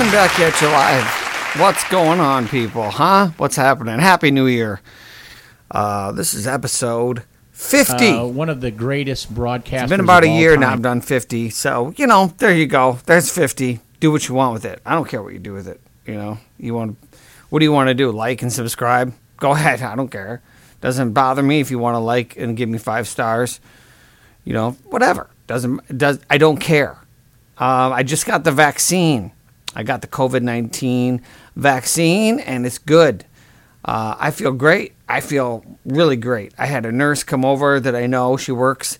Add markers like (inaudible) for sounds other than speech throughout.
Coming back at you live. What's going on, people? Huh? What's happening? Happy New Year. Uh, this is episode 50. Uh, one of the greatest broadcasts. it's been about a year now. I've done 50. So, you know, there you go. There's 50. Do what you want with it. I don't care what you do with it. You know, you want what do you want to do? Like and subscribe? Go (laughs) ahead. I don't care. Doesn't bother me if you want to like and give me five stars. You know, whatever. Doesn't does I don't care. Um, I just got the vaccine. I got the COVID 19 vaccine, and it's good. Uh, I feel great. I feel really great. I had a nurse come over that I know. She works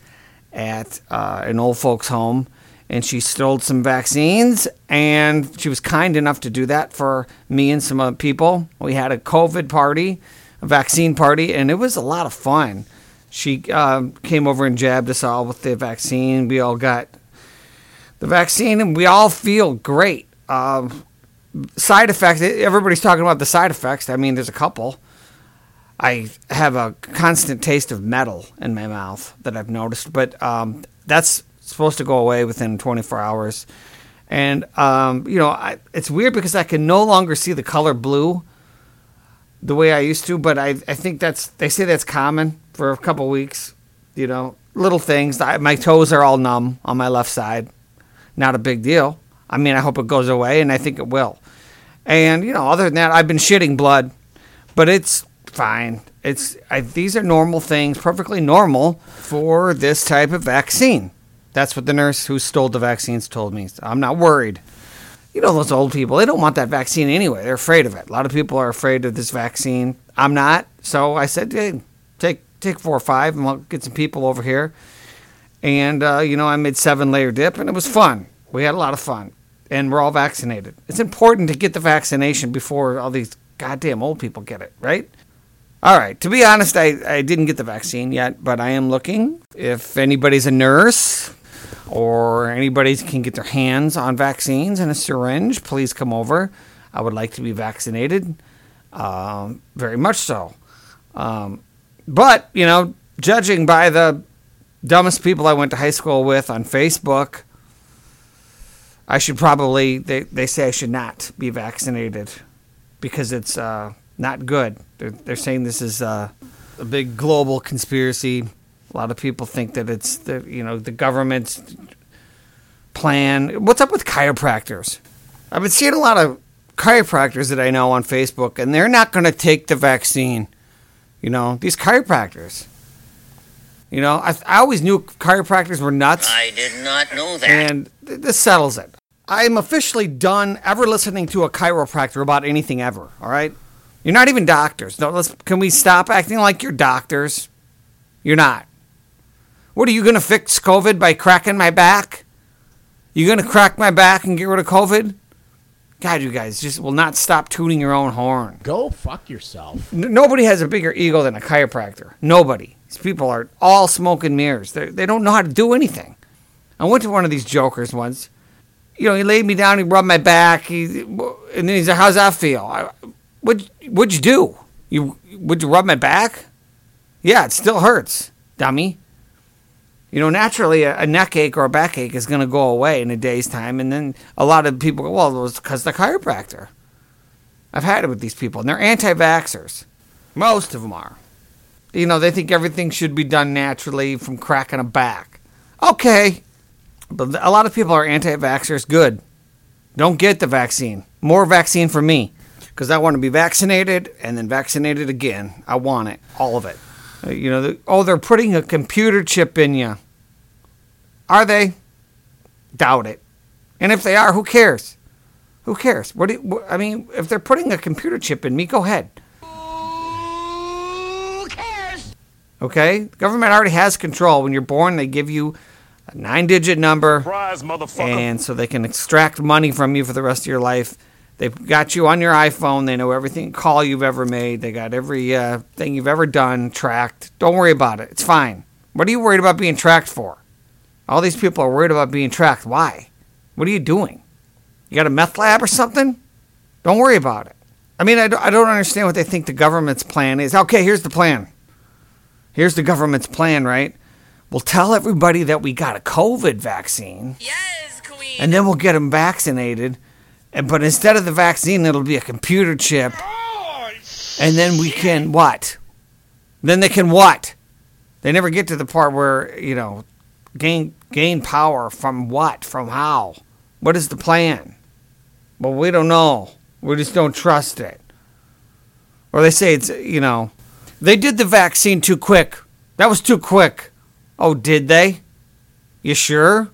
at uh, an old folks' home, and she stole some vaccines, and she was kind enough to do that for me and some other people. We had a COVID party, a vaccine party, and it was a lot of fun. She um, came over and jabbed us all with the vaccine. We all got the vaccine, and we all feel great. Um, side effects. Everybody's talking about the side effects. I mean, there's a couple. I have a constant taste of metal in my mouth that I've noticed, but um, that's supposed to go away within 24 hours. And um, you know, I, it's weird because I can no longer see the color blue the way I used to. But I, I think that's they say that's common for a couple weeks. You know, little things. I, my toes are all numb on my left side. Not a big deal. I mean, I hope it goes away, and I think it will. And you know, other than that, I've been shitting blood, but it's fine. It's I, these are normal things, perfectly normal for this type of vaccine. That's what the nurse who stole the vaccines told me. I'm not worried. You know those old people, they don't want that vaccine anyway. They're afraid of it. A lot of people are afraid of this vaccine. I'm not. So I said, hey, take take four or five and we'll get some people over here. And uh, you know, I made seven layer dip and it was fun. We had a lot of fun. And we're all vaccinated. It's important to get the vaccination before all these goddamn old people get it, right? All right. To be honest, I, I didn't get the vaccine yet, but I am looking. If anybody's a nurse or anybody can get their hands on vaccines and a syringe, please come over. I would like to be vaccinated, um, very much so. Um, but, you know, judging by the dumbest people I went to high school with on Facebook, I should probably, they, they say I should not be vaccinated because it's uh, not good. They're, they're saying this is uh, a big global conspiracy. A lot of people think that it's the you know the government's plan. What's up with chiropractors? I've been seeing a lot of chiropractors that I know on Facebook, and they're not going to take the vaccine. You know these chiropractors. You know I, I always knew chiropractors were nuts. I did not know that. And th- this settles it. I'm officially done ever listening to a chiropractor about anything ever. All right, you're not even doctors. No, let's. Can we stop acting like you're doctors? You're not. What are you gonna fix COVID by cracking my back? You gonna crack my back and get rid of COVID? God, you guys just will not stop tooting your own horn. Go fuck yourself. N- nobody has a bigger ego than a chiropractor. Nobody. These people are all smoke and mirrors. They're, they don't know how to do anything. I went to one of these jokers once. You know, he laid me down, he rubbed my back, he, and then he said, "How's that feel?" I, what What'd you do? You would you rub my back? Yeah, it still hurts, dummy. You know, naturally, a, a neck ache or a back ache is going to go away in a day's time, and then a lot of people go, "Well, it was because the chiropractor." I've had it with these people, and they're anti-vaxxers. Most of them are. You know, they think everything should be done naturally from cracking a back. Okay, but a lot of people are anti-vaxxers. Good. Don't get the vaccine. More vaccine for me, because I want to be vaccinated and then vaccinated again. I want it, all of it. Uh, You know, the, oh, they're putting a computer chip in you. Are they? Doubt it. And if they are, who cares? Who cares? What do you, I mean, if they're putting a computer chip in me, go ahead. Who cares? Okay? The government already has control. When you're born, they give you a nine digit number. Surprise. And so they can extract money from you for the rest of your life. They've got you on your iPhone. They know everything call you've ever made. They got every uh, thing you've ever done tracked. Don't worry about it. It's fine. What are you worried about being tracked for? All these people are worried about being tracked. Why? What are you doing? You got a meth lab or something? Don't worry about it. I mean, I don't, I don't understand what they think the government's plan is. Okay, here's the plan. Here's the government's plan, right? We'll tell everybody that we got a COVID vaccine Yes, queen. and then we'll get them vaccinated. And but instead of the vaccine, it'll be a computer chip. Oh, and then we can what? Then they can what? They never get to the part where, you know, gain gain power from what? From how? What is the plan? Well, we don't know. We just don't trust it. Or they say it's, you know, they did the vaccine too quick. That was too quick. Oh, did they? You sure?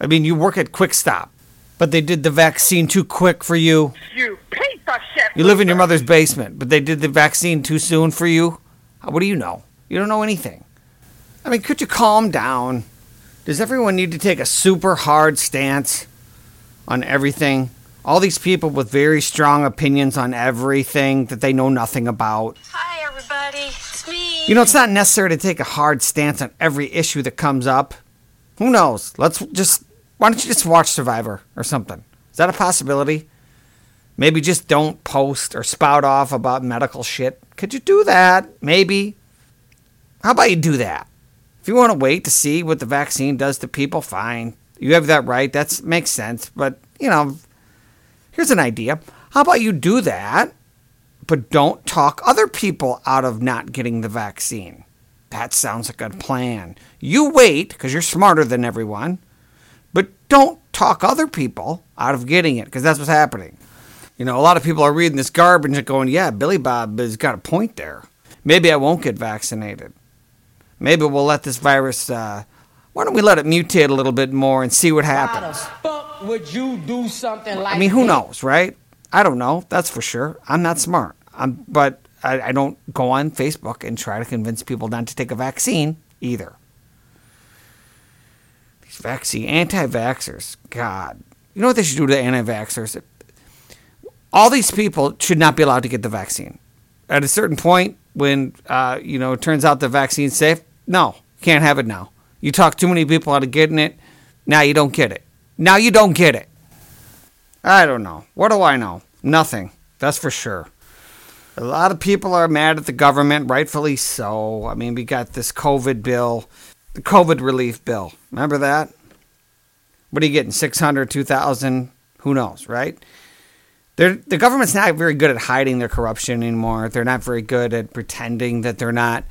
I mean, you work at Quick Stop, but they did the vaccine too quick for you. You piece of shit. You live in your mother's basement, but they did the vaccine too soon for you. What do you know? You don't know anything. I mean, could you calm down? Does everyone need to take a super hard stance on everything? All these people with very strong opinions on everything that they know nothing about. Hi, everybody. It's me. You know, it's not necessary to take a hard stance on every issue that comes up. Who knows? Let's just. Why don't you just watch Survivor or something? Is that a possibility? Maybe just don't post or spout off about medical shit. Could you do that? Maybe. How about you do that? If you want to wait to see what the vaccine does to people, fine. You have that right. That makes sense. But, you know, here's an idea. How about you do that, but don't talk other people out of not getting the vaccine? That sounds like a good plan. You wait, because you're smarter than everyone, but don't talk other people out of getting it, because that's what's happening. You know, a lot of people are reading this garbage and going, yeah, Billy Bob has got a point there. Maybe I won't get vaccinated. Maybe we'll let this virus, uh, why don't we let it mutate a little bit more and see what Why the happens? fuck would you do something like I mean, who knows, right? I don't know. That's for sure. I'm not smart. I'm, but I, I don't go on Facebook and try to convince people not to take a vaccine either. These vaccine anti-vaxxers, God, you know what they should do to the anti-vaxxers? All these people should not be allowed to get the vaccine. At a certain point, when uh, you know it turns out the vaccine's safe, no, can't have it now. You talk too many people out of getting it, now you don't get it. Now you don't get it. I don't know. What do I know? Nothing. That's for sure. A lot of people are mad at the government, rightfully so. I mean, we got this COVID bill, the COVID relief bill. Remember that? What are you getting? 600, 2,000? Who knows, right? They're, the government's not very good at hiding their corruption anymore. They're not very good at pretending that they're not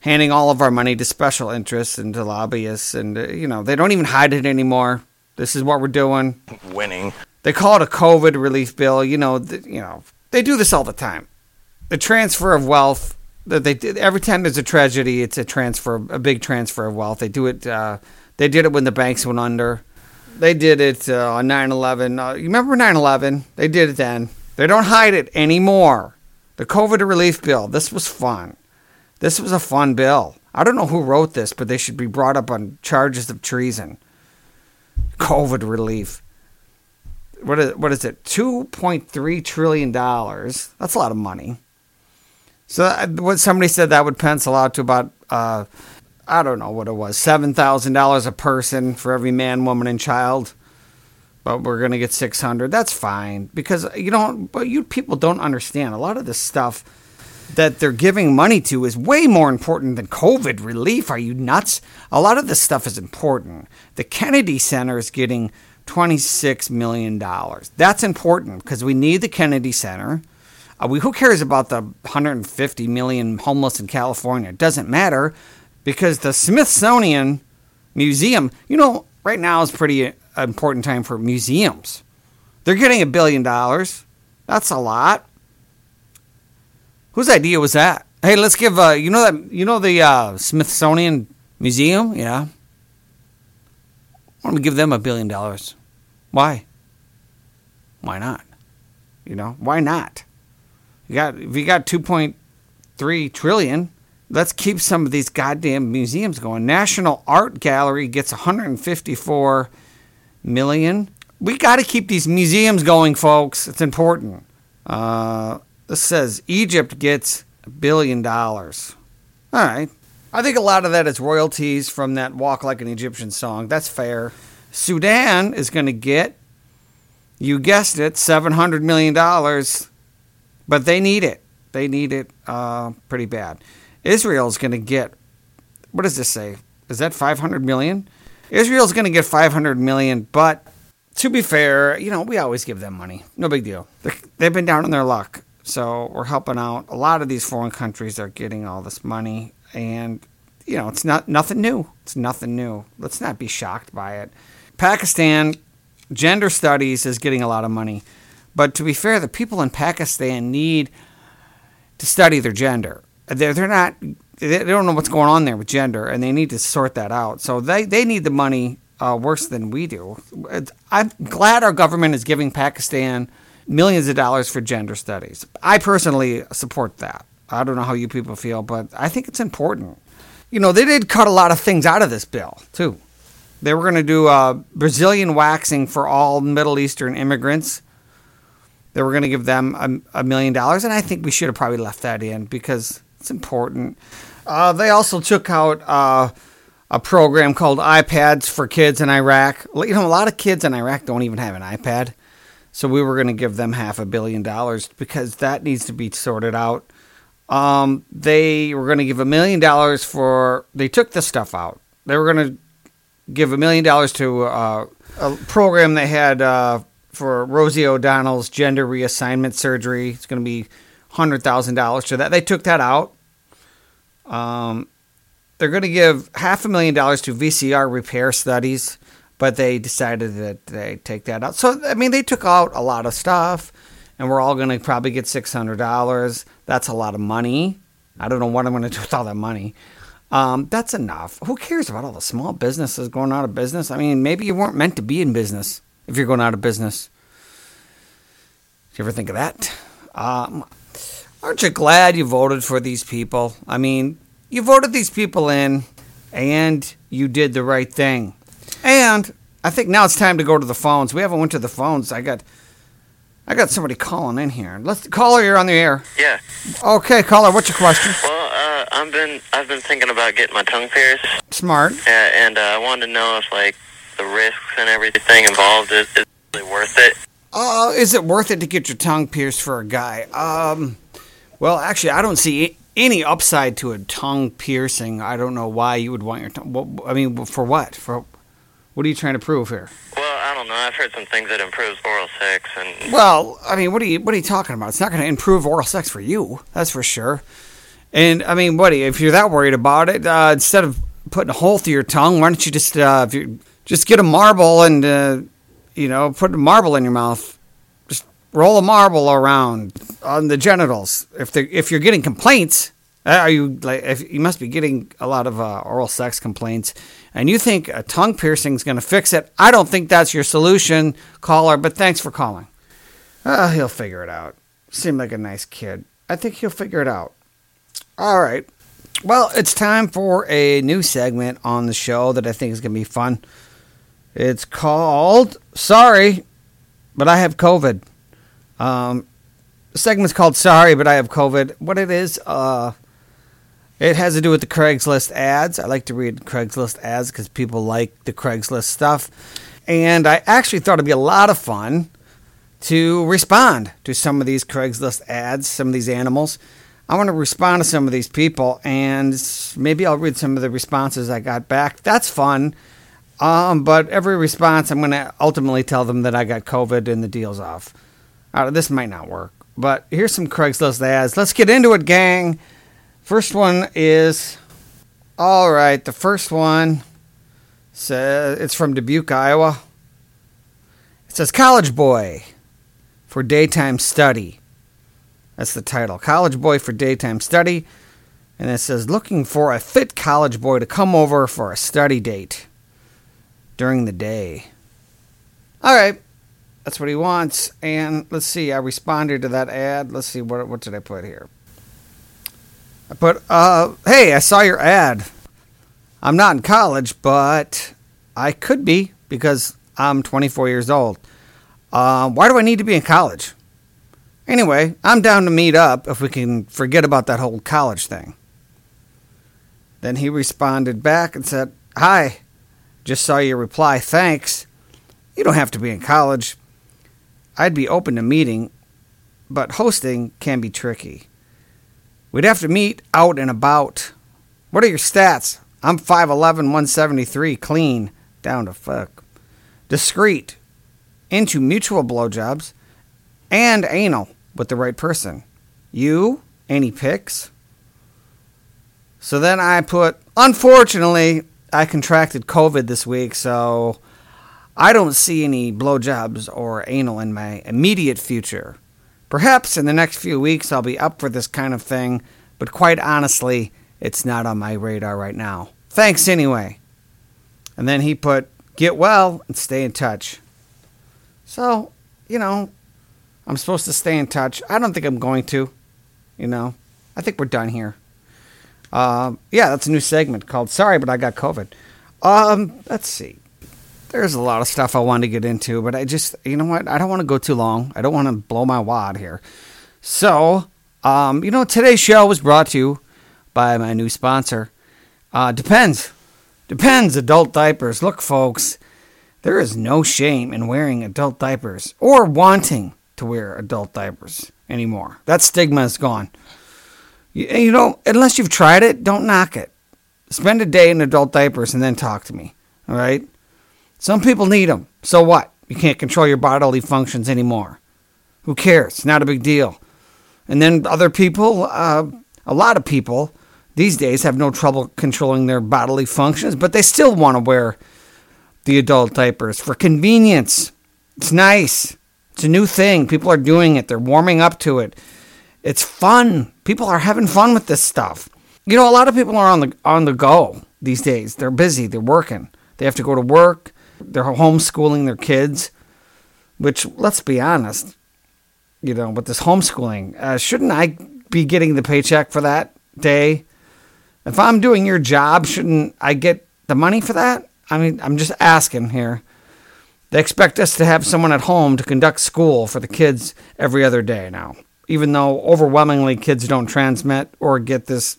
handing all of our money to special interests and to lobbyists. And, uh, you know, they don't even hide it anymore. This is what we're doing. winning. They call it a COVID relief bill. You know, th- you know, they do this all the time. The transfer of wealth that they did every time there's a tragedy, it's a transfer, a big transfer of wealth. They do it. Uh, they did it when the banks went under. They did it uh, on 9/11. Uh, you remember 9/11? They did it then. They don't hide it anymore. The COVID relief bill. This was fun. This was a fun bill. I don't know who wrote this, but they should be brought up on charges of treason. COVID relief. What is what is it? Two point three trillion dollars. That's a lot of money. So uh, what somebody said that would pencil out to about uh, I don't know what it was seven thousand dollars a person for every man, woman, and child. But we're gonna get six hundred. That's fine because you don't. But you people don't understand a lot of this stuff that they're giving money to is way more important than COVID relief. Are you nuts? A lot of this stuff is important. The Kennedy Center is getting $26 million. That's important because we need the Kennedy Center. Uh, we, who cares about the 150 million homeless in California? It doesn't matter because the Smithsonian Museum, you know, right now is pretty uh, important time for museums. They're getting a billion dollars. That's a lot. Whose idea was that? Hey, let's give uh, you know that you know the uh, Smithsonian Museum, yeah. Why don't we give them a billion dollars? Why? Why not? You know, why not? You got if you got two point three trillion, let's keep some of these goddamn museums going. National Art Gallery gets 154 million. We got to keep these museums going, folks. It's important. Uh, this says Egypt gets a billion dollars. All right. I think a lot of that is royalties from that Walk Like an Egyptian song. That's fair. Sudan is going to get, you guessed it, $700 million, but they need it. They need it uh, pretty bad. Israel's going to get, what does this say? Is that 500 million? Israel's going to get 500 million, but to be fair, you know, we always give them money. No big deal. They're, they've been down on their luck. So we're helping out. A lot of these foreign countries are getting all this money. And, you know, it's not nothing new. It's nothing new. Let's not be shocked by it. Pakistan, gender studies is getting a lot of money. But to be fair, the people in Pakistan need to study their gender. They're, they're not, they don't know what's going on there with gender, and they need to sort that out. So they, they need the money uh, worse than we do. I'm glad our government is giving Pakistan millions of dollars for gender studies. I personally support that. I don't know how you people feel, but I think it's important. You know, they did cut a lot of things out of this bill, too. They were going to do uh, Brazilian waxing for all Middle Eastern immigrants. They were going to give them a, a million dollars, and I think we should have probably left that in because it's important. Uh, they also took out uh, a program called iPads for kids in Iraq. You know, a lot of kids in Iraq don't even have an iPad, so we were going to give them half a billion dollars because that needs to be sorted out. Um, they were going to give a million dollars for. They took the stuff out. They were going to give a million dollars to uh, a program they had uh, for Rosie O'Donnell's gender reassignment surgery. It's going to be hundred thousand dollars to that. They took that out. Um, they're going to give half a million dollars to VCR repair studies, but they decided that they take that out. So I mean, they took out a lot of stuff, and we're all going to probably get six hundred dollars. That's a lot of money. I don't know what I'm going to do with all that money. Um, that's enough. Who cares about all the small businesses going out of business? I mean, maybe you weren't meant to be in business if you're going out of business. Did you ever think of that? Um, aren't you glad you voted for these people? I mean, you voted these people in and you did the right thing. And I think now it's time to go to the phones. We haven't went to the phones. I got I got somebody calling in here. Let's caller, you're on the air. Yeah. Okay, caller, what's your question? Well, uh, I've been I've been thinking about getting my tongue pierced, Smart. uh, and uh, I wanted to know if like the risks and everything involved is, is really worth it. Uh, is it worth it to get your tongue pierced for a guy? Um, well, actually, I don't see any upside to a tongue piercing. I don't know why you would want your tongue. I mean, for what? For what are you trying to prove here? Well, I don't know. I've heard some things that improves oral sex, and Well, I mean, what are you what are you talking about? It's not going to improve oral sex for you, that's for sure. And I mean, buddy, if you're that worried about it, uh, instead of putting a hole through your tongue, why don't you just uh, if you just get a marble and uh, you know put a marble in your mouth, just roll a marble around on the genitals. If they if you're getting complaints, are you like if you must be getting a lot of uh, oral sex complaints, and you think a tongue piercing is going to fix it? I don't think that's your solution, caller. But thanks for calling. Uh, he'll figure it out. Seemed like a nice kid. I think he'll figure it out. All right. Well, it's time for a new segment on the show that I think is going to be fun. It's called Sorry, but I have COVID. Um, the segment's called Sorry, but I have COVID. What it is, uh, it has to do with the Craigslist ads. I like to read Craigslist ads because people like the Craigslist stuff. And I actually thought it'd be a lot of fun to respond to some of these Craigslist ads, some of these animals. I want to respond to some of these people, and maybe I'll read some of the responses I got back. That's fun. Um, but every response, I'm going to ultimately tell them that I got COVID and the deal's off. Uh, this might not work, but here's some Craigslist ads. Let's get into it, gang. First one is all right. The first one says it's from Dubuque, Iowa. It says college boy for daytime study. That's the title. College boy for daytime study. And it says looking for a fit college boy to come over for a study date during the day. All right. That's what he wants. And let's see. I responded to that ad. Let's see. What, what did I put here? I put, uh, hey, I saw your ad. I'm not in college, but I could be because I'm 24 years old. Uh, why do I need to be in college? Anyway, I'm down to meet up if we can forget about that whole college thing. Then he responded back and said, Hi, just saw your reply. Thanks. You don't have to be in college. I'd be open to meeting, but hosting can be tricky. We'd have to meet out and about. What are your stats? I'm 5'11, 173, clean, down to fuck. Discreet. into mutual blowjobs and anal with the right person. You? Any pics? So then I put, unfortunately, I contracted COVID this week, so I don't see any blowjobs or anal in my immediate future. Perhaps in the next few weeks I'll be up for this kind of thing, but quite honestly, it's not on my radar right now. Thanks anyway. And then he put, get well and stay in touch. So, you know, I'm supposed to stay in touch. I don't think I'm going to. You know, I think we're done here. Um, yeah, that's a new segment called Sorry, but I got COVID. Um, let's see. There's a lot of stuff I want to get into, but I just, you know what? I don't want to go too long. I don't want to blow my wad here. So, um, you know, today's show was brought to you by my new sponsor. Uh, depends. Depends, adult diapers. Look, folks, there is no shame in wearing adult diapers or wanting to wear adult diapers anymore. That stigma is gone. You, you know, unless you've tried it, don't knock it. Spend a day in adult diapers and then talk to me. All right? Some people need them. So what? You can't control your bodily functions anymore. Who cares? Not a big deal. And then other people, uh, a lot of people these days have no trouble controlling their bodily functions, but they still want to wear the adult diapers for convenience. It's nice. It's a new thing. People are doing it. They're warming up to it. It's fun. People are having fun with this stuff. You know, a lot of people are on the on the go these days. They're busy. They're working. They have to go to work. They're homeschooling their kids. Which, let's be honest, you know, with this homeschooling, uh, shouldn't I be getting the paycheck for that day? If I'm doing your job, shouldn't I get the money for that? I mean, I'm just asking here. They expect us to have someone at home to conduct school for the kids every other day now, even though overwhelmingly kids don't transmit or get this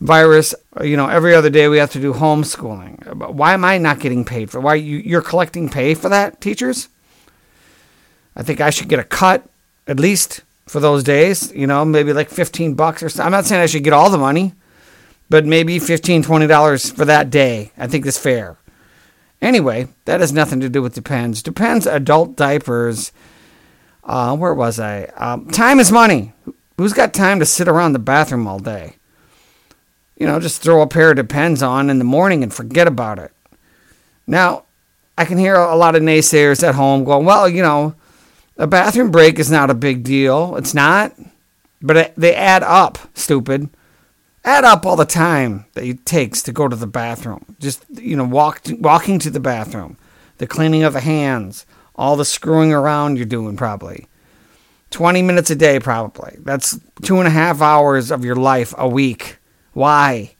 virus. You know, every other day we have to do homeschooling. Why am I not getting paid for? Why you, you're collecting pay for that, teachers? I think I should get a cut at least for those days. You know, maybe like 15 bucks or something. I'm not saying I should get all the money, but maybe 15 $20 for that day. I think that's fair. Anyway, that has nothing to do with Depends. Depends adult diapers. Uh, where was I? Um, time is money. Who's got time to sit around the bathroom all day? You know, just throw a pair of Depends on in the morning and forget about it. Now, I can hear a lot of naysayers at home going, well, you know, a bathroom break is not a big deal. It's not. But it, they add up, stupid add up all the time that it takes to go to the bathroom. Just you know, walk walking to the bathroom, the cleaning of the hands, all the screwing around you're doing probably. 20 minutes a day, probably. That's two and a half hours of your life a week. Why?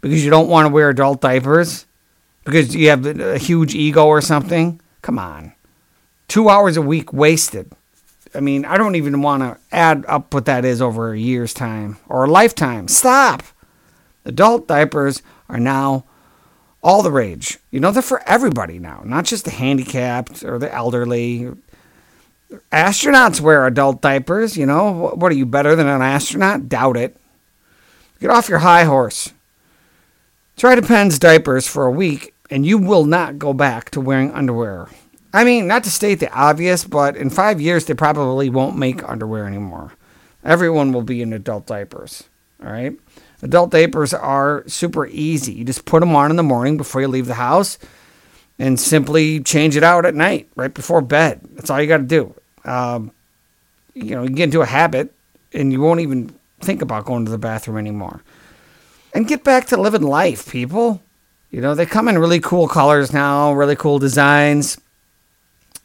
Because you don't want to wear adult diapers? Because you have a huge ego or something? Come on. Two hours a week wasted. I mean, I don't even want to add up what that is over a year's time or a lifetime. Stop. Adult diapers are now all the rage. You know, they're for everybody now, not just the handicapped or the elderly. Astronauts wear adult diapers, you know. What are you better than an astronaut? Doubt it. Get off your high horse. Try Depends diapers for a week, and you will not go back to wearing underwear. I mean, not to state the obvious, but in five years, they probably won't make underwear anymore. Everyone will be in adult diapers. All right? Adult diapers are super easy. You just put them on in the morning before you leave the house and simply change it out at night, right before bed. That's all you got to do. Um, you know, you get into a habit and you won't even think about going to the bathroom anymore. And get back to living life, people. You know, they come in really cool colors now, really cool designs.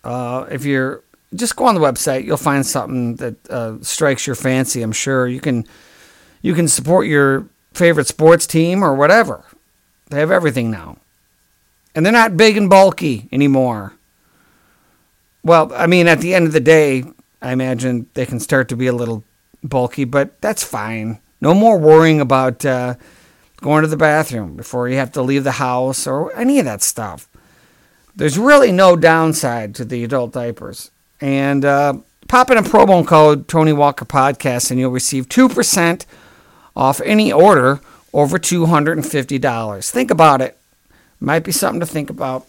Uh, if you're just go on the website, you'll find something that uh, strikes your fancy. I'm sure you can you can support your favorite sports team or whatever. They have everything now, and they're not big and bulky anymore. Well, I mean, at the end of the day, I imagine they can start to be a little bulky, but that's fine. No more worrying about uh, going to the bathroom before you have to leave the house or any of that stuff. There's really no downside to the adult diapers. And uh, pop in a promo code Tony Walker Podcast and you'll receive 2% off any order over $250. Think about it. Might be something to think about.